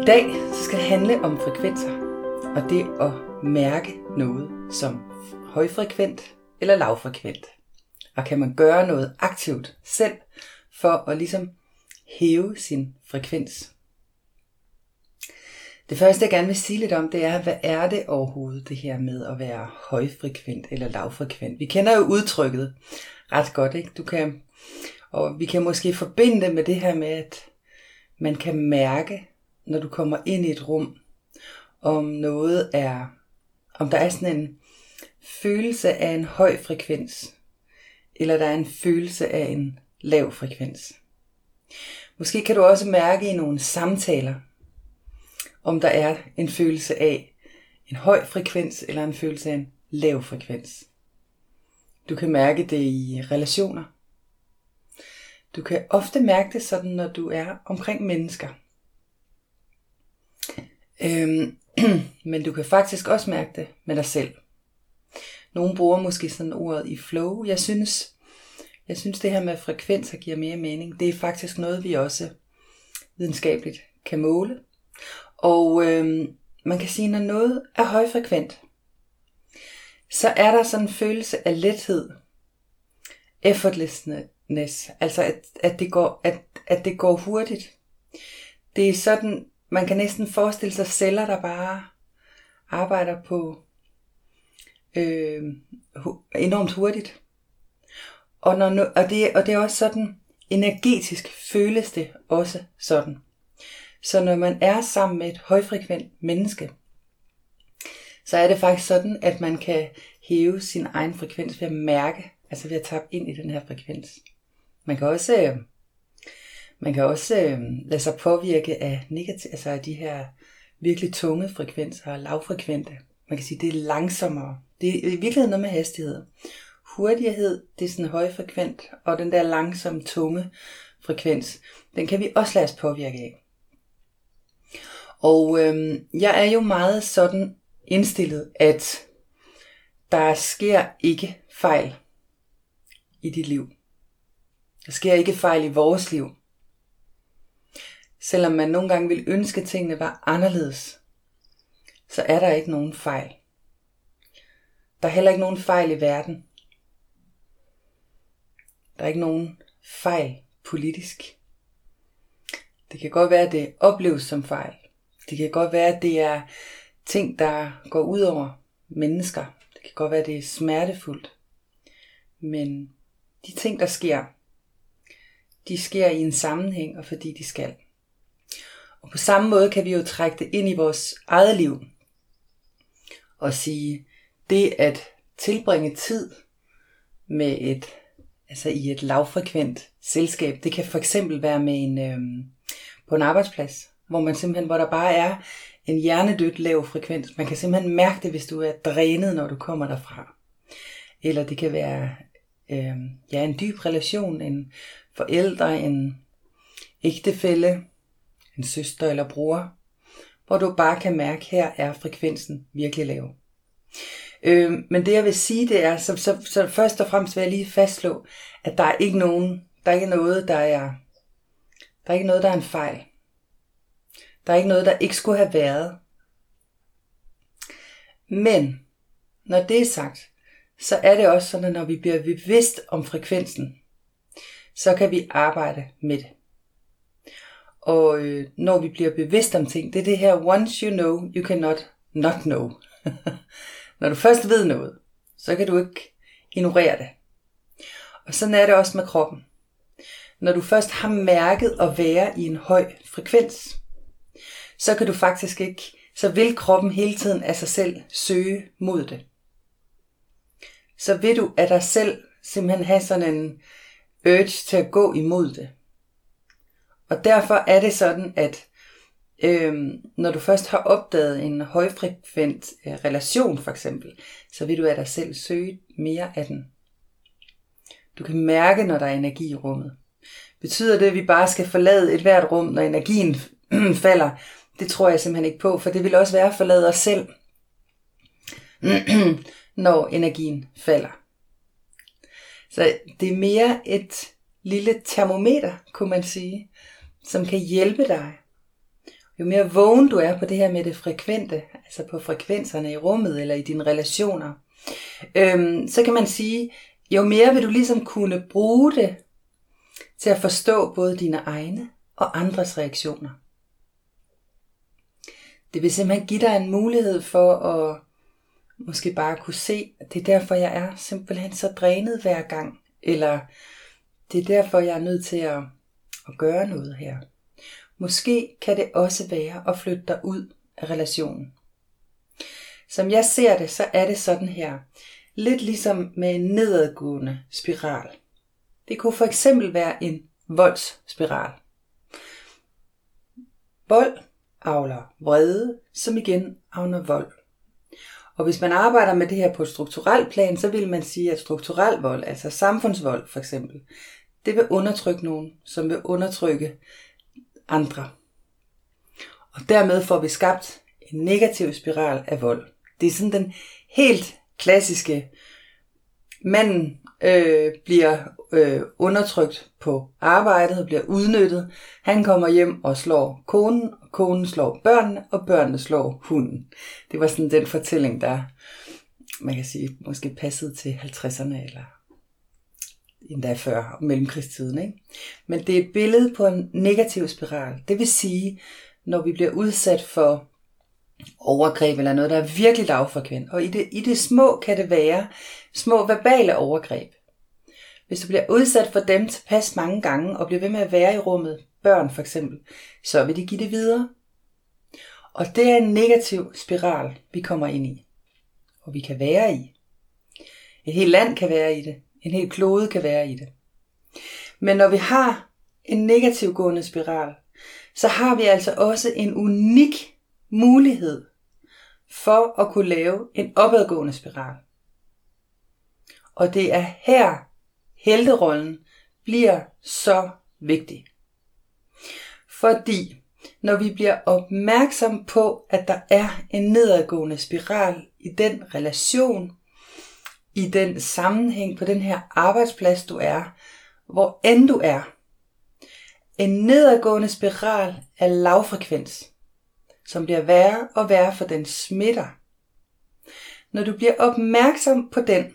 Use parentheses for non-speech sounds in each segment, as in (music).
I dag skal det handle om frekvenser, og det at mærke noget som højfrekvent eller lavfrekvent. Og kan man gøre noget aktivt selv for at ligesom hæve sin frekvens. Det første jeg gerne vil sige lidt om, det er, hvad er det overhovedet det her med at være højfrekvent eller lavfrekvent? Vi kender jo udtrykket ret godt, ikke? Du kan, og vi kan måske forbinde det med det her med, at man kan mærke, når du kommer ind i et rum, om noget er, om der er sådan en følelse af en høj frekvens, eller der er en følelse af en lav frekvens. Måske kan du også mærke i nogle samtaler, om der er en følelse af en høj frekvens eller en følelse af en lav frekvens. Du kan mærke det i relationer. Du kan ofte mærke det sådan, når du er omkring mennesker. Øhm, (clears throat) men du kan faktisk også mærke det med dig selv. Nogle bruger måske sådan ordet i flow. Jeg synes, jeg synes det her med frekvenser giver mere mening. Det er faktisk noget, vi også videnskabeligt kan måle. Og øhm, man kan sige, når noget er højfrekvent, så er der sådan en følelse af lethed, effortlessness, altså at, at, det går, at, at det går hurtigt. Det er sådan, man kan næsten forestille sig celler, der bare arbejder på øh, enormt hurtigt. Og, når, og, det, og det er også sådan, energetisk føles det også sådan. Så når man er sammen med et højfrekvent menneske, så er det faktisk sådan, at man kan hæve sin egen frekvens ved at mærke, altså ved at tappe ind i den her frekvens. Man kan også, øh, man kan også øh, lade sig påvirke af negativ, altså af de her virkelig tunge frekvenser og lavfrekvente. Man kan sige, det er langsommere. Det er i virkeligheden noget med hastighed. Hurtighed, det er sådan højfrekvent, og den der langsomme, tunge frekvens, den kan vi også lade os påvirke af. Og øh, jeg er jo meget sådan indstillet, at der sker ikke fejl i dit liv. Der sker ikke fejl i vores liv. Selvom man nogle gange vil ønske, at tingene var anderledes, så er der ikke nogen fejl. Der er heller ikke nogen fejl i verden. Der er ikke nogen fejl politisk. Det kan godt være, at det opleves som fejl. Det kan godt være, at det er ting, der går ud over mennesker. Det kan godt være, at det er smertefuldt. Men de ting, der sker, de sker i en sammenhæng, og fordi de skal. Og på samme måde kan vi jo trække det ind i vores eget liv. Og sige, det at tilbringe tid med et, altså i et lavfrekvent selskab, det kan for eksempel være med en, øhm, på en arbejdsplads, hvor man simpelthen, hvor der bare er en hjernedødt lav frekvens. Man kan simpelthen mærke det, hvis du er drænet, når du kommer derfra. Eller det kan være øh, ja, en dyb relation, en forældre, en ægtefælle, en søster eller bror, hvor du bare kan mærke, her er frekvensen virkelig lav. Øh, men det jeg vil sige, det er, så, så, så først og fremmest vil jeg lige fastslå, at der er ikke nogen, der er ikke noget, der er, der er ikke noget, der er en fejl. Der er ikke noget, der ikke skulle have været. Men når det er sagt, så er det også sådan, at når vi bliver bevidst om frekvensen, så kan vi arbejde med det. Og øh, når vi bliver bevidst om ting, det er det her, once you know, you cannot not know. (laughs) når du først ved noget, så kan du ikke ignorere det. Og sådan er det også med kroppen. Når du først har mærket at være i en høj frekvens, så kan du faktisk ikke, så vil kroppen hele tiden af sig selv søge mod det. Så vil du af dig selv simpelthen have sådan en urge til at gå imod det. Og derfor er det sådan, at øhm, når du først har opdaget en højfrekvent øh, relation for eksempel, så vil du af dig selv søge mere af den. Du kan mærke, når der er energi i rummet. Betyder det, at vi bare skal forlade et hvert rum, når energien (clears throat) falder? Det tror jeg simpelthen ikke på, for det vil også være at forlade os selv, (clears throat) når energien falder. Så det er mere et lille termometer, kunne man sige, som kan hjælpe dig. Jo mere vågen du er på det her med det frekvente, altså på frekvenserne i rummet eller i dine relationer, øhm, så kan man sige, jo mere vil du ligesom kunne bruge det til at forstå både dine egne og andres reaktioner. Det vil simpelthen give dig en mulighed for at måske bare kunne se, at det er derfor, jeg er simpelthen så drænet hver gang. Eller det er derfor, jeg er nødt til at, at gøre noget her. Måske kan det også være at flytte dig ud af relationen. Som jeg ser det, så er det sådan her. Lidt ligesom med en nedadgående spiral. Det kunne for eksempel være en voldsspiral. Vold avler vrede, som igen avner vold. Og hvis man arbejder med det her på et strukturelt plan, så vil man sige, at strukturel vold, altså samfundsvold for eksempel, det vil undertrykke nogen, som vil undertrykke andre. Og dermed får vi skabt en negativ spiral af vold. Det er sådan den helt klassiske, manden øh, bliver øh, undertrykt på arbejdet bliver udnyttet. Han kommer hjem og slår konen, og konen slår børnene, og børnene slår hunden. Det var sådan den fortælling, der man kan sige, måske passede til 50'erne eller endda før mellemkrigstiden. Ikke? Men det er et billede på en negativ spiral. Det vil sige, når vi bliver udsat for overgreb eller noget, der er virkelig lavfrekvent. Og i det, i det små kan det være små verbale overgreb. Hvis du bliver udsat for dem tilpas mange gange og bliver ved med at være i rummet, børn for eksempel, så vil de give det videre. Og det er en negativ spiral, vi kommer ind i. Og vi kan være i. Et helt land kan være i det. En hel klode kan være i det. Men når vi har en negativ gående spiral, så har vi altså også en unik mulighed for at kunne lave en opadgående spiral. Og det er her, helterollen bliver så vigtig. Fordi når vi bliver opmærksom på, at der er en nedadgående spiral i den relation, i den sammenhæng på den her arbejdsplads, du er, hvor end du er. En nedadgående spiral af lavfrekvens, som bliver værre og værre for den smitter. Når du bliver opmærksom på den,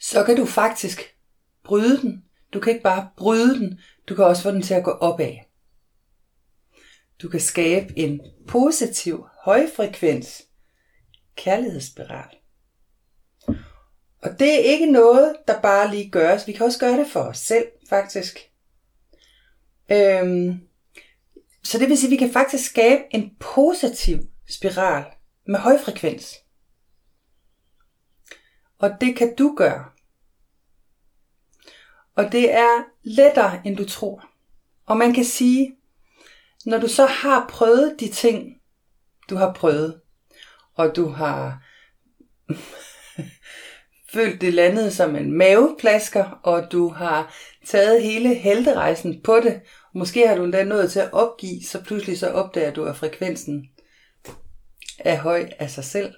så kan du faktisk bryde den. Du kan ikke bare bryde den, du kan også få den til at gå opad. Du kan skabe en positiv, højfrekvens kærlighedsspiral. Og det er ikke noget, der bare lige gøres. Vi kan også gøre det for os selv, faktisk. Øhm, så det vil sige, at vi kan faktisk skabe en positiv spiral med høj frekvens. Og det kan du gøre. Og det er lettere, end du tror. Og man kan sige, når du så har prøvet de ting, du har prøvet, og du har følt det landede som en maveplasker, og du har taget hele helterejsen på det. Måske har du endda nået til at opgive, så pludselig så opdager du, at frekvensen er høj af sig selv.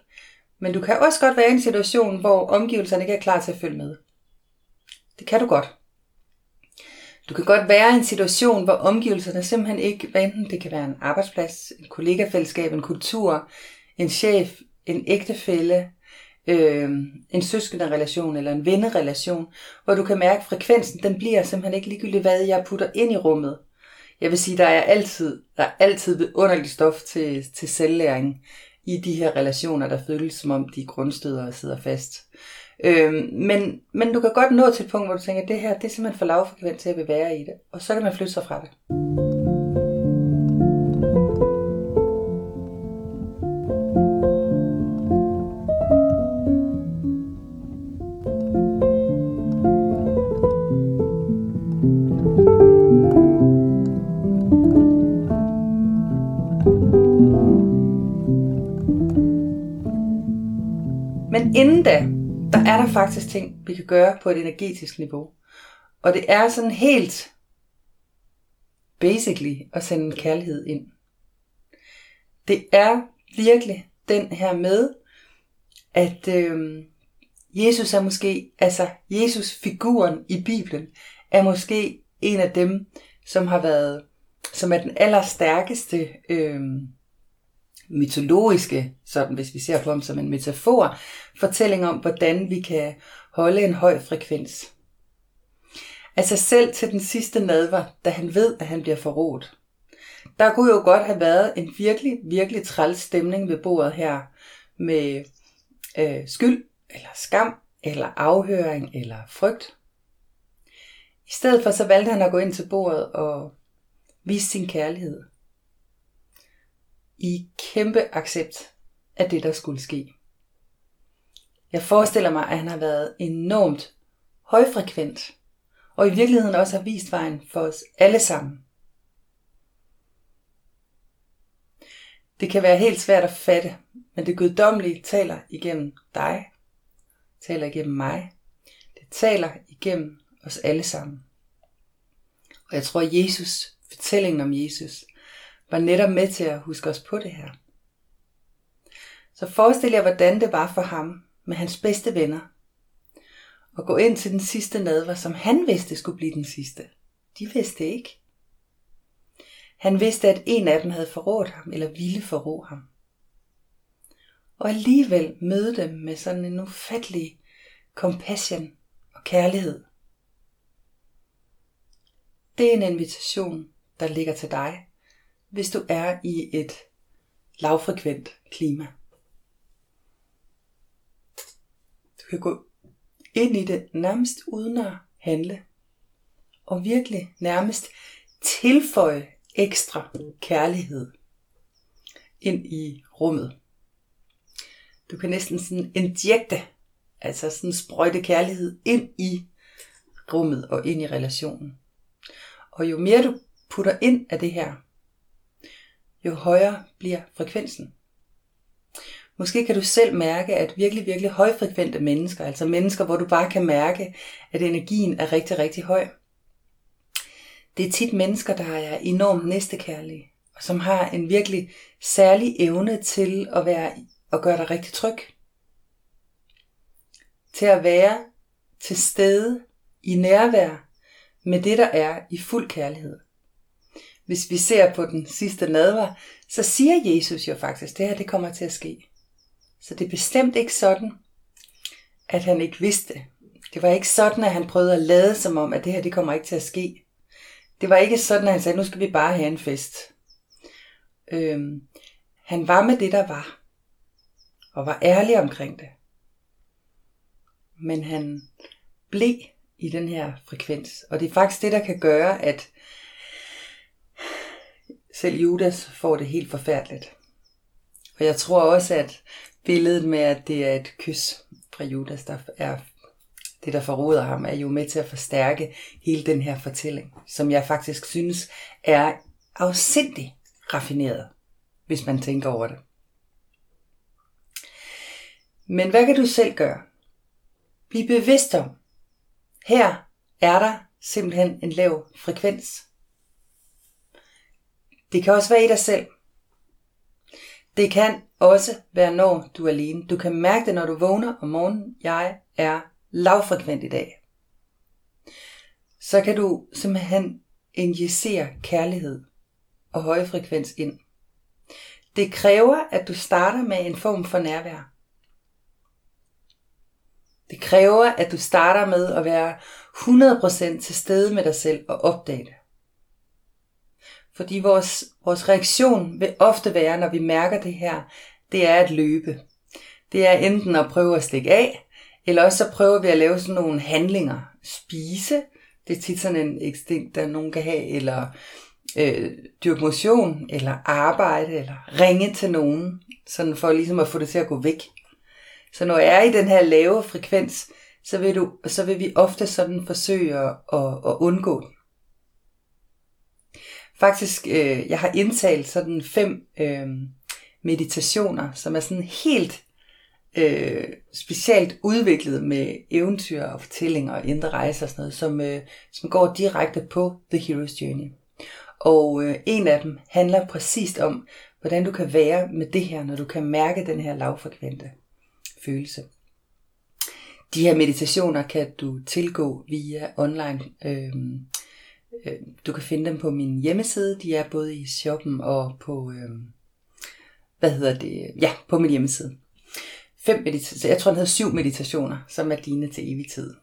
Men du kan også godt være i en situation, hvor omgivelserne ikke er klar til at følge med. Det kan du godt. Du kan godt være i en situation, hvor omgivelserne simpelthen ikke, hvad enten det kan være en arbejdsplads, en kollegafællesskab, en kultur, en chef, en ægtefælle, øh, en søskende relation eller en vennerelation, hvor du kan mærke, at frekvensen den bliver simpelthen ikke ligegyldigt, hvad jeg putter ind i rummet. Jeg vil sige, der er altid, der er altid underligt stof til, til selvlæring i de her relationer, der føles som om de er grundstøder og sidder fast. Øh, men, men du kan godt nå til et punkt, hvor du tænker, at det her det er simpelthen for lavfrekvent til at være i det. Og så kan man flytte sig fra det. Er der faktisk ting, vi kan gøre på et energetisk niveau. Og det er sådan helt basically at sende en kærlighed ind. Det er virkelig den her med, at øh, Jesus er måske, altså Jesus-figuren i Bibelen, er måske en af dem, som har været, som er den allerstærkeste øh, mytologiske, sådan hvis vi ser på ham som en metafor, fortælling om, hvordan vi kan holde en høj frekvens. Altså selv til den sidste nadver, da han ved, at han bliver forrådt. Der kunne jo godt have været en virkelig, virkelig træls stemning ved bordet her, med øh, skyld, eller skam, eller afhøring, eller frygt. I stedet for så valgte han at gå ind til bordet og vise sin kærlighed. I kæmpe accept af det, der skulle ske. Jeg forestiller mig, at han har været enormt højfrekvent, og i virkeligheden også har vist vejen for os alle sammen. Det kan være helt svært at fatte, men det guddommelige taler igennem dig, taler igennem mig, det taler igennem os alle sammen. Og jeg tror, at Jesus, fortællingen om Jesus, var netop med til at huske os på det her. Så forestil jer, hvordan det var for ham med hans bedste venner. Og gå ind til den sidste nadver, som han vidste skulle blive den sidste. De vidste ikke. Han vidste, at en af dem havde forrådt ham, eller ville forrå ham. Og alligevel møde dem med sådan en ufattelig compassion og kærlighed. Det er en invitation, der ligger til dig, hvis du er i et lavfrekvent klima. Du kan gå ind i det nærmest uden at handle, og virkelig nærmest tilføje ekstra kærlighed ind i rummet. Du kan næsten sådan injekte, altså sådan sprøjte kærlighed ind i rummet og ind i relationen. Og jo mere du putter ind af det her, jo højere bliver frekvensen. Måske kan du selv mærke, at virkelig, virkelig højfrekvente mennesker, altså mennesker, hvor du bare kan mærke, at energien er rigtig, rigtig høj. Det er tit mennesker, der er enormt næstekærlige, og som har en virkelig særlig evne til at, være, at gøre dig rigtig tryg. Til at være til stede i nærvær med det, der er i fuld kærlighed. Hvis vi ser på den sidste nadver, så siger Jesus jo faktisk, at det her det kommer til at ske. Så det er bestemt ikke sådan, at han ikke vidste. Det var ikke sådan, at han prøvede at lade som om, at det her det kommer ikke til at ske. Det var ikke sådan, at han sagde, nu skal vi bare have en fest. Øhm, han var med det, der var. Og var ærlig omkring det. Men han blev i den her frekvens. Og det er faktisk det, der kan gøre, at selv Judas får det helt forfærdeligt. Og jeg tror også, at billedet med, at det er et kys fra Judas, der er det, der forråder ham, er jo med til at forstærke hele den her fortælling, som jeg faktisk synes er afsindig raffineret, hvis man tænker over det. Men hvad kan du selv gøre? Bliv bevidst om, her er der simpelthen en lav frekvens. Det kan også være i dig selv. Det kan også være, når du er alene. Du kan mærke det, når du vågner om morgenen. Jeg er lavfrekvent i dag. Så kan du simpelthen injicere kærlighed og høje frekvens ind. Det kræver, at du starter med en form for nærvær. Det kræver, at du starter med at være 100% til stede med dig selv og opdage det. Fordi vores, vores reaktion vil ofte være, når vi mærker det her, det er at løbe. Det er enten at prøve at stikke af, eller også så prøver vi at lave sådan nogle handlinger. Spise, det er tit sådan en instinkt, der nogen kan have, eller øh, dyrke motion, eller arbejde, eller ringe til nogen, sådan for ligesom at få det til at gå væk. Så når jeg er i den her lave frekvens, så vil, du, så vil vi ofte sådan forsøge at, at, at undgå den. Faktisk, øh, jeg har indtalt sådan fem øh, meditationer, som er sådan helt øh, specielt udviklet med eventyr og fortællinger og indre rejser og sådan noget, som, øh, som går direkte på The Hero's Journey. Og øh, en af dem handler præcist om, hvordan du kan være med det her, når du kan mærke den her lavfrekvente følelse. De her meditationer kan du tilgå via online. Øh, Øh, du kan finde dem på min hjemmeside. De er både i shoppen og på, øh, hvad hedder det, ja, på min hjemmeside. Fem meditationer, jeg tror den hedder syv meditationer, som er dine til evig tid.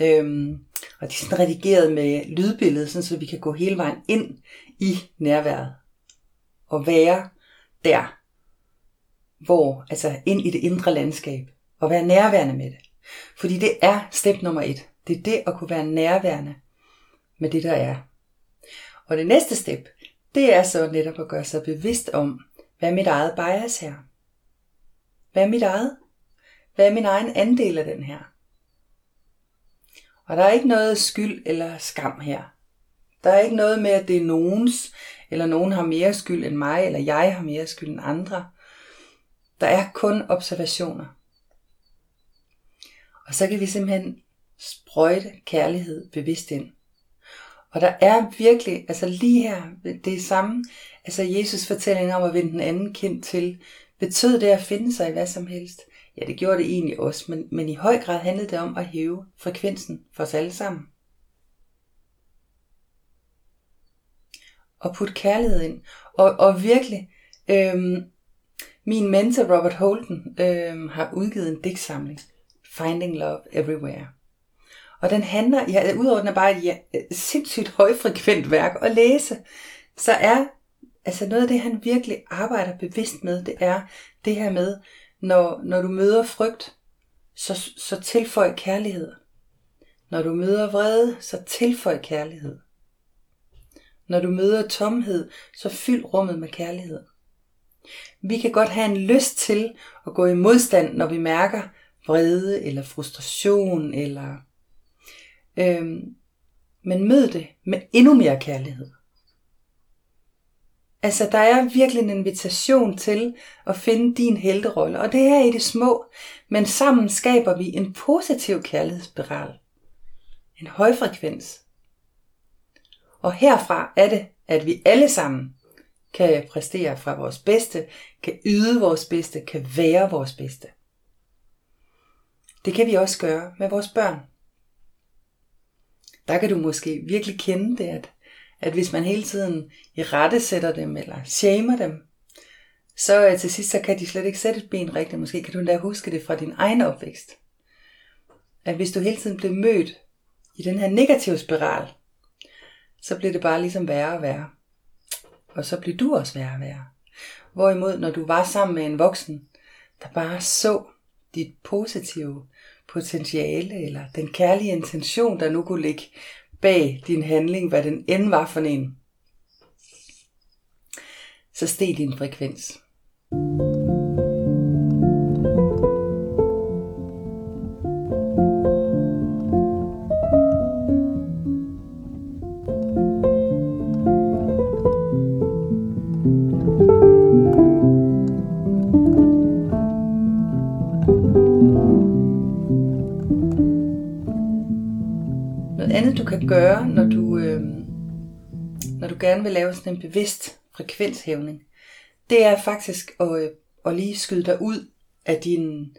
Øhm, og de er sådan redigeret med lydbilledet, sådan så vi kan gå hele vejen ind i nærværet. Og være der, hvor, altså ind i det indre landskab. Og være nærværende med det. Fordi det er step nummer et. Det er det at kunne være nærværende med det, der er. Og det næste step, det er så netop at gøre sig bevidst om, hvad er mit eget bias her? Hvad er mit eget? Hvad er min egen andel af den her? Og der er ikke noget skyld eller skam her. Der er ikke noget med, at det er nogens, eller nogen har mere skyld end mig, eller jeg har mere skyld end andre. Der er kun observationer. Og så kan vi simpelthen sprøjte kærlighed bevidst ind. Og der er virkelig, altså lige her, det er samme, altså Jesus fortælling om at vende den anden kind til, betød det at finde sig i hvad som helst? Ja, det gjorde det egentlig også, men, men i høj grad handlede det om at hæve frekvensen for os alle sammen. Og putte kærlighed ind. Og, og virkelig, øhm, min mentor Robert Holden øhm, har udgivet en digtsamling, Finding Love Everywhere. Og den handler, ja, udover den er bare et ja, sindssygt højfrekvent værk at læse, så er altså noget af det, han virkelig arbejder bevidst med, det er det her med, når, når du møder frygt, så, så tilføj kærlighed. Når du møder vrede, så tilføj kærlighed. Når du møder tomhed, så fyld rummet med kærlighed. Vi kan godt have en lyst til at gå i modstand, når vi mærker vrede eller frustration eller øhm, men mød det med endnu mere kærlighed. Altså, der er virkelig en invitation til at finde din helterolle, og det er i det små, men sammen skaber vi en positiv kærlighedsspiral. En højfrekvens. Og herfra er det, at vi alle sammen kan præstere fra vores bedste, kan yde vores bedste, kan være vores bedste. Det kan vi også gøre med vores børn. Der kan du måske virkelig kende det, at at hvis man hele tiden i rette sætter dem, eller shamer dem, så øh, til sidst så kan de slet ikke sætte et ben rigtigt. Måske kan du endda huske det fra din egen opvækst. At hvis du hele tiden blev mødt i den her negative spiral, så bliver det bare ligesom værre og værre. Og så bliver du også værre og værre. Hvorimod, når du var sammen med en voksen, der bare så dit positive potentiale, eller den kærlige intention, der nu kunne ligge bag din handling, hvad den end var for en, så steg din frekvens. kan når du gerne vil lave sådan en bevidst frekvenshævning, det er faktisk at, øh, at lige skyde dig ud af din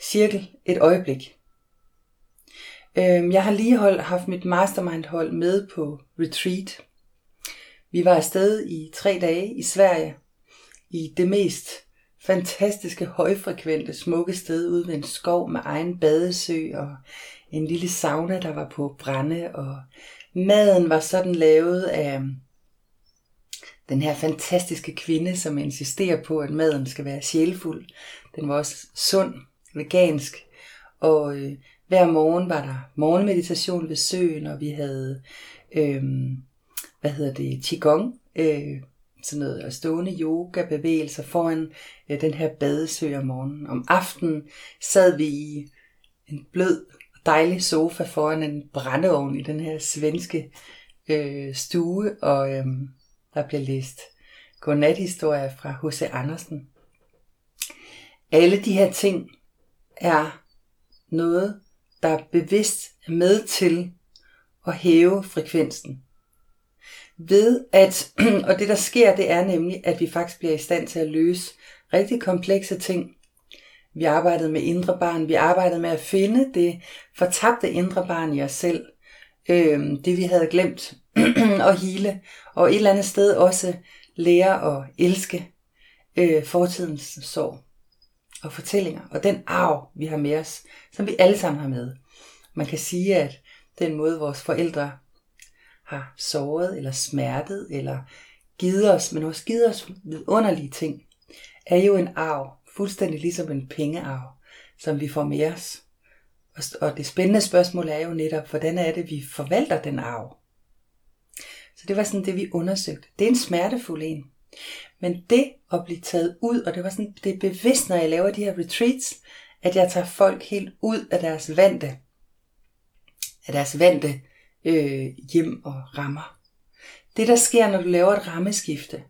cirkel et øjeblik. Øhm, jeg har lige hold, haft mit mastermind-hold med på retreat. Vi var afsted i tre dage i Sverige, i det mest fantastiske, højfrekvente, smukke sted ude ved en skov med egen badesø og en lille sauna, der var på brænde, og maden var sådan lavet af mm, den her fantastiske kvinde, som insisterer på, at maden skal være sjælfuld. Den var også sund, vegansk, og øh, hver morgen var der morgenmeditation ved søen, og vi havde, øh, hvad hedder det, qigong, øh, sådan noget stående yoga bevægelser foran øh, den her badesø om morgenen. Om aftenen sad vi i en blød dejlig sofa foran en brændeovn i den her svenske øh, stue, og øh, der bliver læst godnathistorier fra H.C. Andersen. Alle de her ting er noget, der er bevidst med til at hæve frekvensen. Ved at, (clears throat) og det der sker, det er nemlig, at vi faktisk bliver i stand til at løse rigtig komplekse ting. Vi arbejdede med indre barn, vi arbejdede med at finde det fortabte indre barn i os selv. Øh, det vi havde glemt (clears throat) at hele, og et eller andet sted også lære at elske øh, fortidens sorg og fortællinger, og den arv, vi har med os, som vi alle sammen har med. Man kan sige, at den måde, vores forældre har såret, eller smertet, eller givet os, men også givet os vidunderlige ting, er jo en arv, fuldstændig ligesom en pengearv, som vi får med os. Og det spændende spørgsmål er jo netop, hvordan er det, vi forvalter den arv? Så det var sådan det, vi undersøgte. Det er en smertefuld en. Men det at blive taget ud, og det var sådan, det er bevidst, når jeg laver de her retreats, at jeg tager folk helt ud af deres vante, af deres vante øh, hjem og rammer. Det, der sker, når du laver et rammeskifte,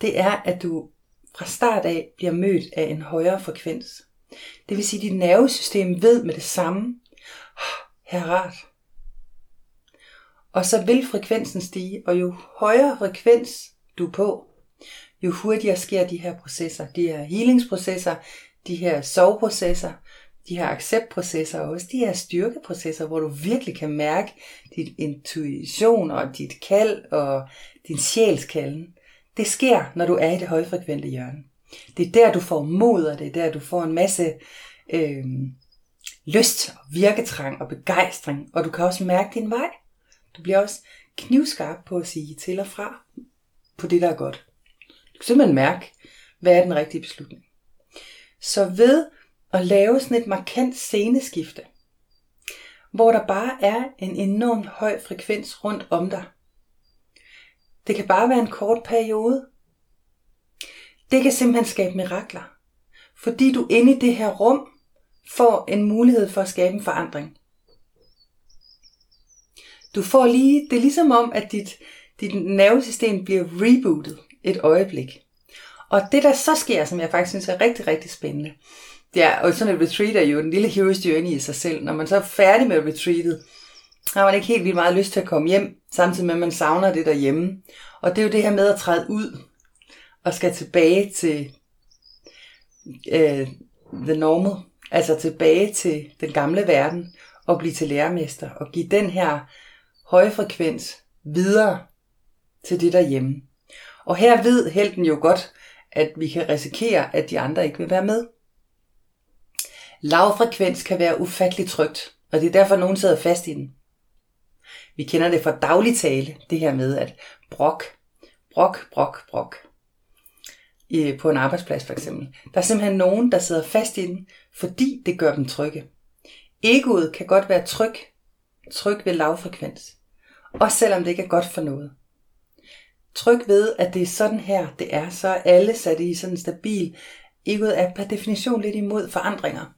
det er, at du fra start af bliver mødt af en højere frekvens. Det vil sige, at dit nervesystem ved med det samme, ah, her er rart. Og så vil frekvensen stige, og jo højere frekvens du er på, jo hurtigere sker de her processer, de her healingsprocesser, de her soveprocesser, de her acceptprocesser og også de her styrkeprocesser, hvor du virkelig kan mærke dit intuition og dit kald og din sjælskalden. Det sker, når du er i det højfrekvente hjørne. Det er der, du får mod, og det er der, du får en masse øh, lyst, og virketrang og begejstring, og du kan også mærke din vej. Du bliver også knivskarp på at sige til og fra på det, der er godt. Du kan simpelthen mærke, hvad er den rigtige beslutning. Så ved at lave sådan et markant sceneskifte, hvor der bare er en enorm høj frekvens rundt om dig. Det kan bare være en kort periode. Det kan simpelthen skabe mirakler, fordi du inde i det her rum får en mulighed for at skabe en forandring. Du får lige, det er ligesom om, at dit, dit nervesystem bliver rebootet et øjeblik. Og det der så sker, som jeg faktisk synes er rigtig, rigtig spændende, det er, og sådan et retreat er jo en lille hero's journey i sig selv. Når man så er færdig med retreatet, har man ikke helt vildt meget lyst til at komme hjem, samtidig med at man savner det derhjemme. Og det er jo det her med at træde ud og skal tilbage til øh, the normal, altså tilbage til den gamle verden og blive til lærermester og give den her høje frekvens videre til det derhjemme. Og her ved helten jo godt, at vi kan risikere, at de andre ikke vil være med. Lav frekvens kan være ufattelig trygt, og det er derfor, nogen sidder fast i den. Vi kender det fra daglig tale, det her med at brok, brok, brok, brok. I, på en arbejdsplads for eksempel. Der er simpelthen nogen, der sidder fast i den, fordi det gør dem trygge. Egoet kan godt være tryg, tryg ved lavfrekvens, og Også selvom det ikke er godt for noget tryg ved, at det er sådan her, det er, så er alle sat i sådan en stabil. Egoet er per definition lidt imod forandringer,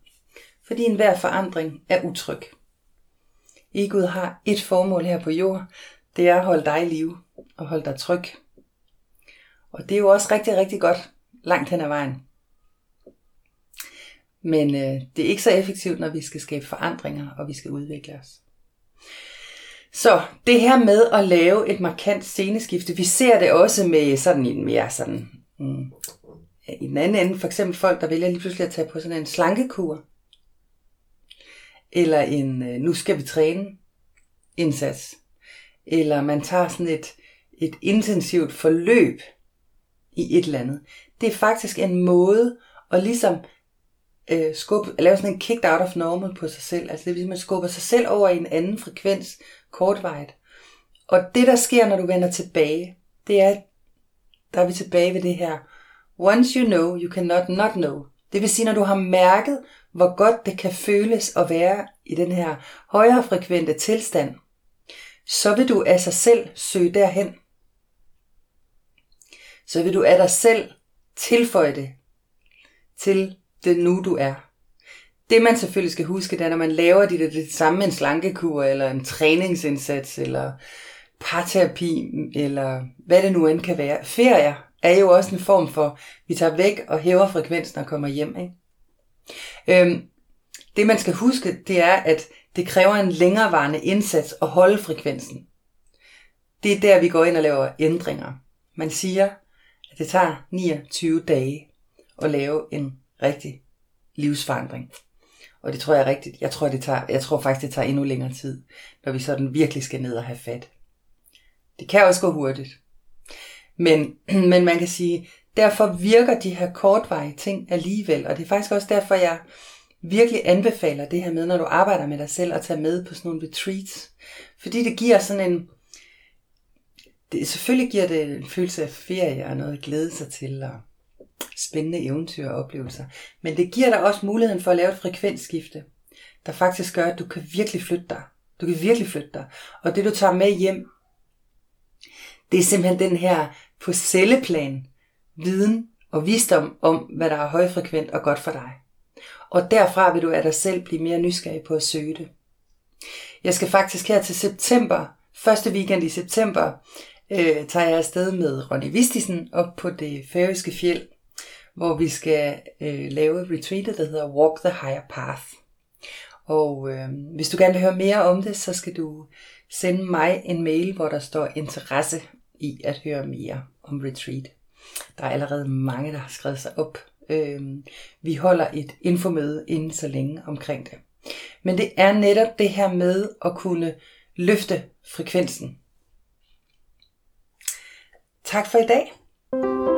fordi enhver forandring er utryg. Egoet har et formål her på jord, det er at holde dig i live og holde dig tryg. Og det er jo også rigtig, rigtig godt langt hen ad vejen. Men øh, det er ikke så effektivt, når vi skal skabe forandringer, og vi skal udvikle os. Så det her med at lave et markant sceneskifte, vi ser det også med sådan en mere sådan, mm, i den anden ende, for eksempel folk, der vælger lige pludselig at tage på sådan en slankekur, eller en øh, nu skal vi træne indsats, eller man tager sådan et, et intensivt forløb i et eller andet. Det er faktisk en måde at ligesom øh, skubbe, at lave sådan en kicked out of normal på sig selv. Altså det vil sige, at man skubber sig selv over i en anden frekvens, kortvarigt. Og det, der sker, når du vender tilbage, det er, der er vi tilbage ved det her. Once you know, you cannot not know. Det vil sige, når du har mærket, hvor godt det kan føles at være i den her højere frekvente tilstand, så vil du af sig selv søge derhen. Så vil du af dig selv tilføje det til det nu du er. Det man selvfølgelig skal huske, det er, når man laver det, det, det samme med en slankekur, eller en træningsindsats, eller parterapi, eller hvad det nu end kan være. Ferier er jo også en form for, vi tager væk og hæver frekvensen og kommer hjem. Ikke? Øhm, det man skal huske, det er, at det kræver en længerevarende indsats at holde frekvensen. Det er der, vi går ind og laver ændringer. Man siger, at det tager 29 dage at lave en rigtig livsforandring. Og det tror jeg er rigtigt. Jeg tror, det tager, jeg tror faktisk, det tager endnu længere tid, når vi sådan virkelig skal ned og have fat. Det kan også gå hurtigt. Men, (clears throat) men man kan sige, derfor virker de her kortvarige ting alligevel. Og det er faktisk også derfor, jeg virkelig anbefaler det her med, når du arbejder med dig selv, at tage med på sådan nogle retreats. Fordi det giver sådan en... Det, selvfølgelig giver det en følelse af ferie og noget at glæde sig til, og spændende eventyr og oplevelser. Men det giver dig også muligheden for at lave et frekvensskifte, der faktisk gør, at du kan virkelig flytte dig. Du kan virkelig flytte dig. Og det du tager med hjem, det er simpelthen den her på celleplan viden og visdom om, hvad der er højfrekvent og godt for dig. Og derfra vil du af dig selv blive mere nysgerrig på at søge det. Jeg skal faktisk her til september, første weekend i september, øh, tager jeg afsted med Ronny Vistisen op på det færøske fjeld, hvor vi skal øh, lave retreatet, der hedder Walk the Higher Path. Og øh, hvis du gerne vil høre mere om det, så skal du sende mig en mail, hvor der står interesse i at høre mere om retreat. Der er allerede mange, der har skrevet sig op. Øh, vi holder et infomøde inden så længe omkring det. Men det er netop det her med at kunne løfte frekvensen. Tak for i dag. Du